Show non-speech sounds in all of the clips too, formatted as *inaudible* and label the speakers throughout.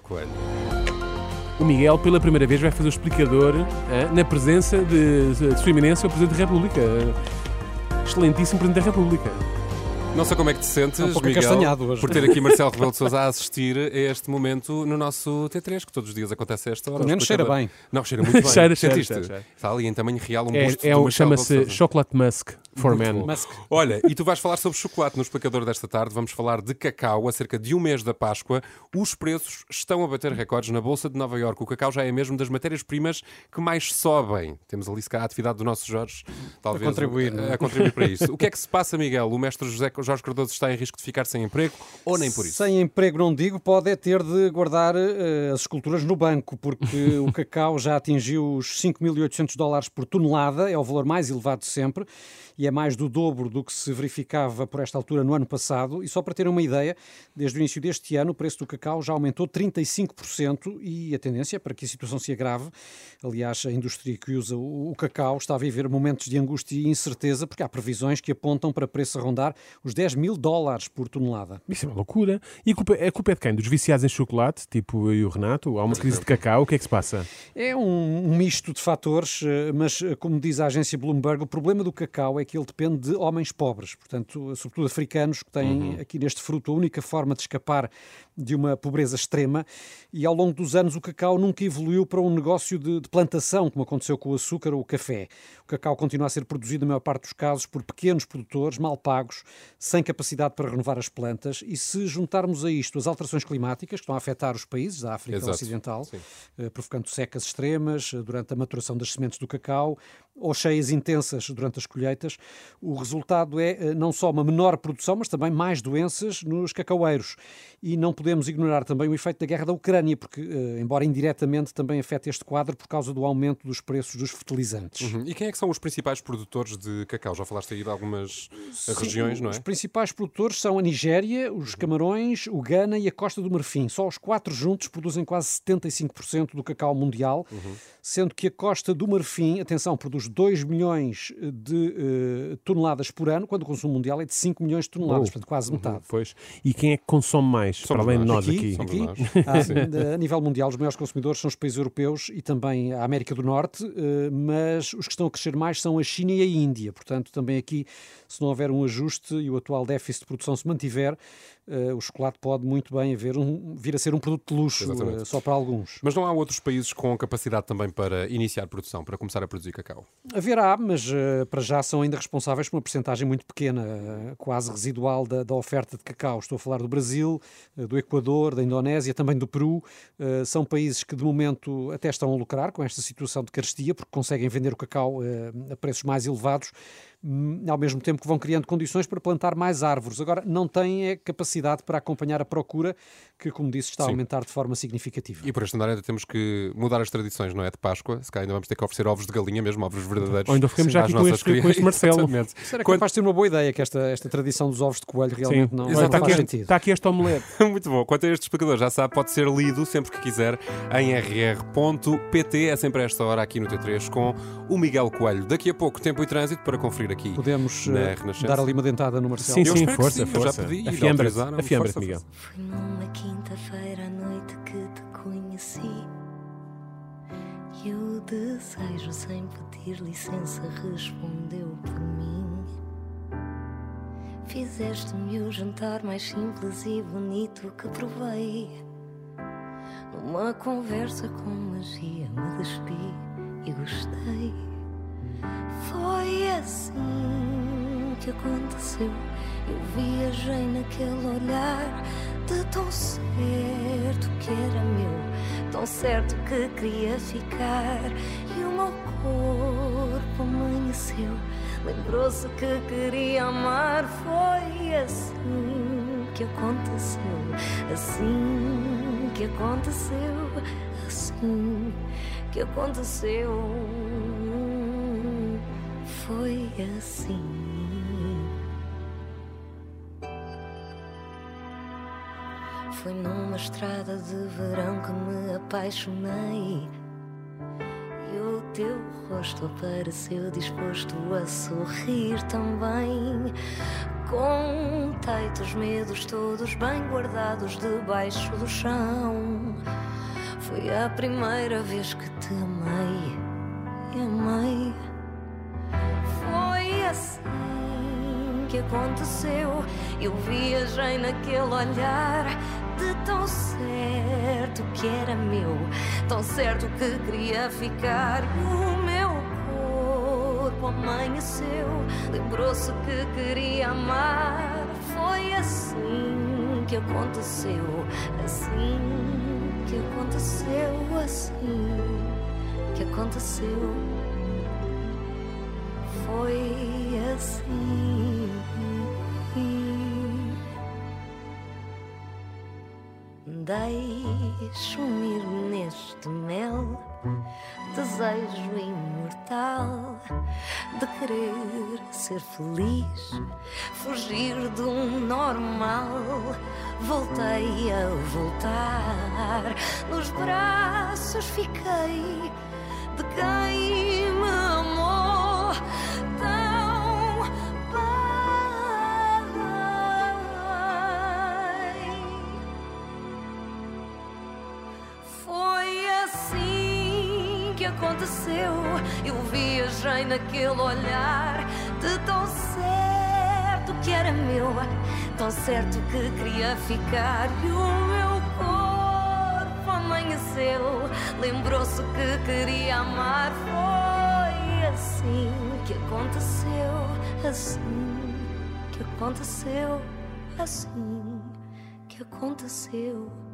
Speaker 1: Coelho.
Speaker 2: O Miguel, pela primeira vez, vai fazer o explicador ah, na presença de, de Sua Eminência, o Presidente da República. Excelentíssimo Presidente da República.
Speaker 1: Não sei como é que te sentes,
Speaker 3: um
Speaker 1: Miguel,
Speaker 3: hoje.
Speaker 1: por ter aqui Marcelo Rebelo de *laughs* Sousa a assistir a este momento no nosso T3, que todos os dias acontece a esta hora.
Speaker 3: Pelo menos cheira bem.
Speaker 1: Não, cheira muito *laughs* bem.
Speaker 2: Cheira, cheira, cheira, cheira.
Speaker 1: Está ali em tamanho real um
Speaker 2: É,
Speaker 1: busto
Speaker 2: é
Speaker 1: de
Speaker 2: Chama-se. Chocolate Musk for Men.
Speaker 3: Mas
Speaker 1: Olha, e tu vais falar sobre chocolate no explicador desta tarde. Vamos falar de cacau a cerca de um mês da Páscoa. Os preços estão a bater recordes na Bolsa de Nova Iorque. O cacau já é mesmo das matérias-primas que mais sobem. Temos ali, se calhar, a atividade do nosso Jorge, talvez,
Speaker 3: contribuir, não é?
Speaker 1: a, contribuir para isso. *laughs* O que é que se passa, Miguel? O mestre José Jorge Cardoso está em risco de ficar sem emprego ou nem por isso?
Speaker 3: Sem emprego, não digo, pode é ter de guardar eh, as esculturas no banco, porque *laughs* o cacau já atingiu os 5.800 dólares por tonelada, é o valor mais elevado de sempre e é mais do dobro do que se verificava por esta altura no ano passado. E só para terem uma ideia, desde o início deste ano, o preço do cacau já aumentou 35% e a tendência é para que a situação se agrave. Aliás, a indústria que usa o o cacau está a viver momentos de angústia e incerteza, porque há previsões que apontam para preço a rondar os 10 mil dólares por tonelada.
Speaker 2: Isso é uma loucura. E a culpa, a culpa é de quem? Dos viciados em chocolate, tipo eu e o Renato? Há uma crise de cacau, o que é que se passa?
Speaker 3: É um, um misto de fatores, eh, mas eh, como diz a agência Bloomberg, o problema do cacau é que ele depende de homens pobres, portanto, sobretudo africanos, que têm aqui neste fruto a única forma de escapar de uma pobreza extrema. E ao longo dos anos o cacau nunca evoluiu para um negócio de, de plantação, como aconteceu com o açúcar ou o café. O cacau continua a ser produzido, na maior parte dos casos, por pequenos produtores, mal pagos, sem capacidade para renovar as plantas. E se juntarmos a isto as alterações climáticas que estão a afetar os países da África
Speaker 1: Exato.
Speaker 3: Ocidental,
Speaker 1: Sim.
Speaker 3: eh, provocando secas extremas eh, durante a maturação das sementes do cacau ou cheias intensas durante as colheitas, o resultado é eh, não só uma menor produção, mas também mais doenças nos cacaueiros. E não podemos ignorar também o efeito da guerra da Ucrânia, porque, eh, embora indiretamente, também afeta este quadro por causa do aumento dos preços dos fertilizantes.
Speaker 1: Uhum. E quem é que são os principais produtores de cacau? Já falaste aí de algumas eh, regiões, não
Speaker 3: Os
Speaker 1: é?
Speaker 3: principais produtores são a Nigéria, os Camarões, o Ghana e a Costa do Marfim. Só os quatro juntos produzem quase 75% do cacau mundial,
Speaker 1: Uhum.
Speaker 3: Sendo que a Costa do Marfim, atenção, produz 2 milhões de eh, toneladas por ano, quando o consumo mundial é de 5 milhões de toneladas,
Speaker 2: Oh.
Speaker 3: portanto quase metade.
Speaker 2: Pois. E quem é que consome mais,
Speaker 1: Somos
Speaker 2: para além de
Speaker 1: nós.
Speaker 2: aqui?
Speaker 1: Somos
Speaker 3: aqui,
Speaker 1: nós. *laughs*
Speaker 3: há, a nível mundial, os maiores consumidores são os países europeus e também a América do Norte, eh, mas os que estão a crescer mais são a China e a Índia. Portanto, também aqui, se não houver um ajuste e o atual déficit de produção se mantiver, eh, o chocolate pode muito bem haver um- vir a ser um produto de luxo, eh, só para alguns.
Speaker 1: Mas não há outros países com capacidade também para iniciar produção, para começar a produzir cacau?
Speaker 3: Haverá, mas eh, para já são ainda responsáveis por uma porcentagem muito pequena, eh, quase residual da, da oferta de cacau. Estou a falar do Brasil, eh, do Equador, da Indonésia, também do Peru. São países que de momento até estão a lucrar com esta situação de carestia, porque conseguem vender o cacau a preços mais elevados, ao mesmo tempo que vão criando condições para plantar mais árvores. Agora, não têm capacidade para acompanhar a procura, que, como disse, está a
Speaker 1: Sim.
Speaker 3: aumentar de forma significativa.
Speaker 1: E por este andar ainda temos que mudar as tradições, não é? De Páscoa. Se calhar ainda vamos ter que oferecer ovos de galinha mesmo, ovos verdadeiros.
Speaker 2: Ou ainda ficamos já aqui com
Speaker 1: nossas
Speaker 2: este- com
Speaker 1: crianças.
Speaker 2: este Marcelo.
Speaker 1: Exatamente.
Speaker 3: Será que
Speaker 1: Quando-
Speaker 3: capaz de ter uma boa ideia que esta, esta tradição dos ovos de coelho realmente
Speaker 2: Sim.
Speaker 3: não,
Speaker 2: Olha,
Speaker 3: não
Speaker 2: está,
Speaker 3: faz
Speaker 2: aqui,
Speaker 3: sentido?
Speaker 2: está aqui este omelete. *laughs*
Speaker 1: Muito bom. Quanto a este explicador, já sabe, pode ser lido sempre que quiser em rr.pt. É sempre a esta hora aqui no T3 com o Miguel Coelho. Daqui a pouco, tempo e trânsito para conferir aqui.
Speaker 3: Podemos
Speaker 1: Na Renascença.
Speaker 3: dar ali uma dentada no Marcelo.
Speaker 2: Sim, sim, força,
Speaker 1: sim, eu já
Speaker 2: força.
Speaker 1: pedi e
Speaker 2: afiembra-te,
Speaker 1: Força,
Speaker 2: Miguel.
Speaker 4: Foi numa quinta-feira à noite que te conheci. E o desejo, sem pedir licença, respondeu por mim. Fizeste-me o jantar mais simples e bonito que provei. Numa conversa com magia, me despi e gostei. Foi que aconteceu. Eu viajei naquele olhar de tão certo que era meu, tão certo que queria ficar. E o meu corpo amanheceu, lembrou-se que queria amar. Foi assim que aconteceu, assim que aconteceu, assim que aconteceu. Foi assim. Foi numa estrada de verão que me apaixonei. E o teu rosto apareceu disposto a sorrir também. Contei-te os medos todos bem guardados debaixo do chão. Foi a primeira vez que te amei e amei. Foi assim que aconteceu. Eu viajei naquele olhar de tão certo que era meu, tão certo que queria ficar. O meu corpo amanheceu, lembrou-se que queria amar. Foi assim que aconteceu, assim que aconteceu, assim que aconteceu. Foi assim. Deixo-me ir neste mel, desejo imortal de querer ser feliz, fugir do normal. Voltei a voltar, nos braços fiquei de quem aconteceu. Eu viajei naquele olhar de tão certo que era meu, tão certo que queria ficar. E o meu corpo amanheceu, lembrou-se que queria amar. Foi assim que aconteceu, assim que aconteceu, assim que aconteceu.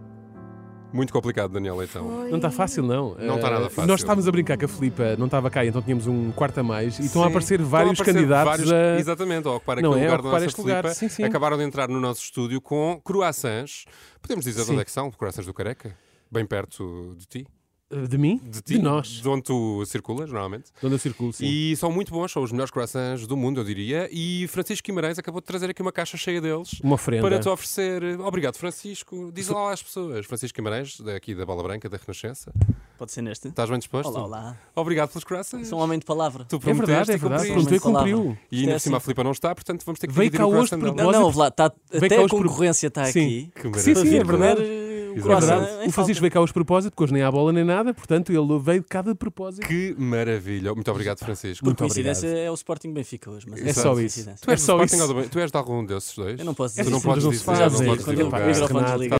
Speaker 1: Muito complicado, Daniel Leitão.
Speaker 4: Foi
Speaker 2: Não está fácil, não.
Speaker 1: Não está
Speaker 2: Eh,
Speaker 1: nada fácil.
Speaker 2: Nós estávamos a brincar que a Filipa não estava cá, então tínhamos um quarto a mais. E estão a
Speaker 1: Sim,
Speaker 2: aparecer
Speaker 1: estão
Speaker 2: vários
Speaker 1: aparecer
Speaker 2: candidatos
Speaker 1: vários-
Speaker 2: a.
Speaker 1: Exatamente, a ocupar
Speaker 2: Não
Speaker 1: aquele
Speaker 2: é?
Speaker 1: lugar
Speaker 2: A
Speaker 1: da nossa
Speaker 2: este lugar.
Speaker 1: Filipa.
Speaker 2: Sim, sim.
Speaker 1: Acabaram de entrar no nosso estúdio com croissants. Podemos dizer de
Speaker 2: Sim.
Speaker 1: onde é que são? Croissants do Careca? Bem perto de ti?
Speaker 2: De mim?
Speaker 1: De ti?
Speaker 2: nós.
Speaker 1: De onde tu circulas, normalmente.
Speaker 2: De onde eu circulo, sim.
Speaker 1: E são muito bons, são os melhores croissants do mundo, eu diria. E Francisco Guimarães acabou de trazer aqui uma caixa cheia deles.
Speaker 2: Uma oferenda.
Speaker 1: Para te oferecer. Obrigado, Francisco. Diz lá às pessoas. Francisco Guimarães, daqui da Bola Branca, da Renascença.
Speaker 5: Pode ser neste?
Speaker 1: Estás bem disposto?
Speaker 5: Olá, olá.
Speaker 1: Obrigado pelos croissants.
Speaker 5: Sou um homem de palavra.
Speaker 1: Tu
Speaker 2: É verdade, é verdade. Prometeu e cumpriu.
Speaker 1: E ainda
Speaker 5: é
Speaker 1: por cima a. Filipa não está, portanto vamos ter que
Speaker 2: Veio
Speaker 1: dividir
Speaker 2: cá
Speaker 1: o
Speaker 2: hoje por.
Speaker 5: Não, não, lá. Tá, até a concorrência está
Speaker 2: Sim.
Speaker 5: aqui.
Speaker 1: Que
Speaker 2: Sim, sim, é verdade. É
Speaker 5: croissant
Speaker 2: verdade. O Francisco veio cá hoje de propósito, porque hoje nem há bola nem nada, portanto ele veio cá de propósito.
Speaker 1: Que maravilha. Muito obrigado, Francisco.
Speaker 5: Por
Speaker 2: Muito
Speaker 5: coincidência
Speaker 2: obrigado.
Speaker 5: é o Sporting Benfica hoje. Mas
Speaker 2: É
Speaker 1: Exato.
Speaker 2: só isso.
Speaker 5: coincidência.
Speaker 1: Tu és
Speaker 2: É só
Speaker 1: Sporting
Speaker 2: isso.
Speaker 1: ou do Ben- Tu és de algum desses dois?
Speaker 5: Eu não posso
Speaker 1: Tu
Speaker 5: dizer
Speaker 1: não podes
Speaker 2: Não
Speaker 1: dizer,
Speaker 2: é
Speaker 1: podes.
Speaker 5: Quando
Speaker 1: dizer.
Speaker 5: o microfone desliga.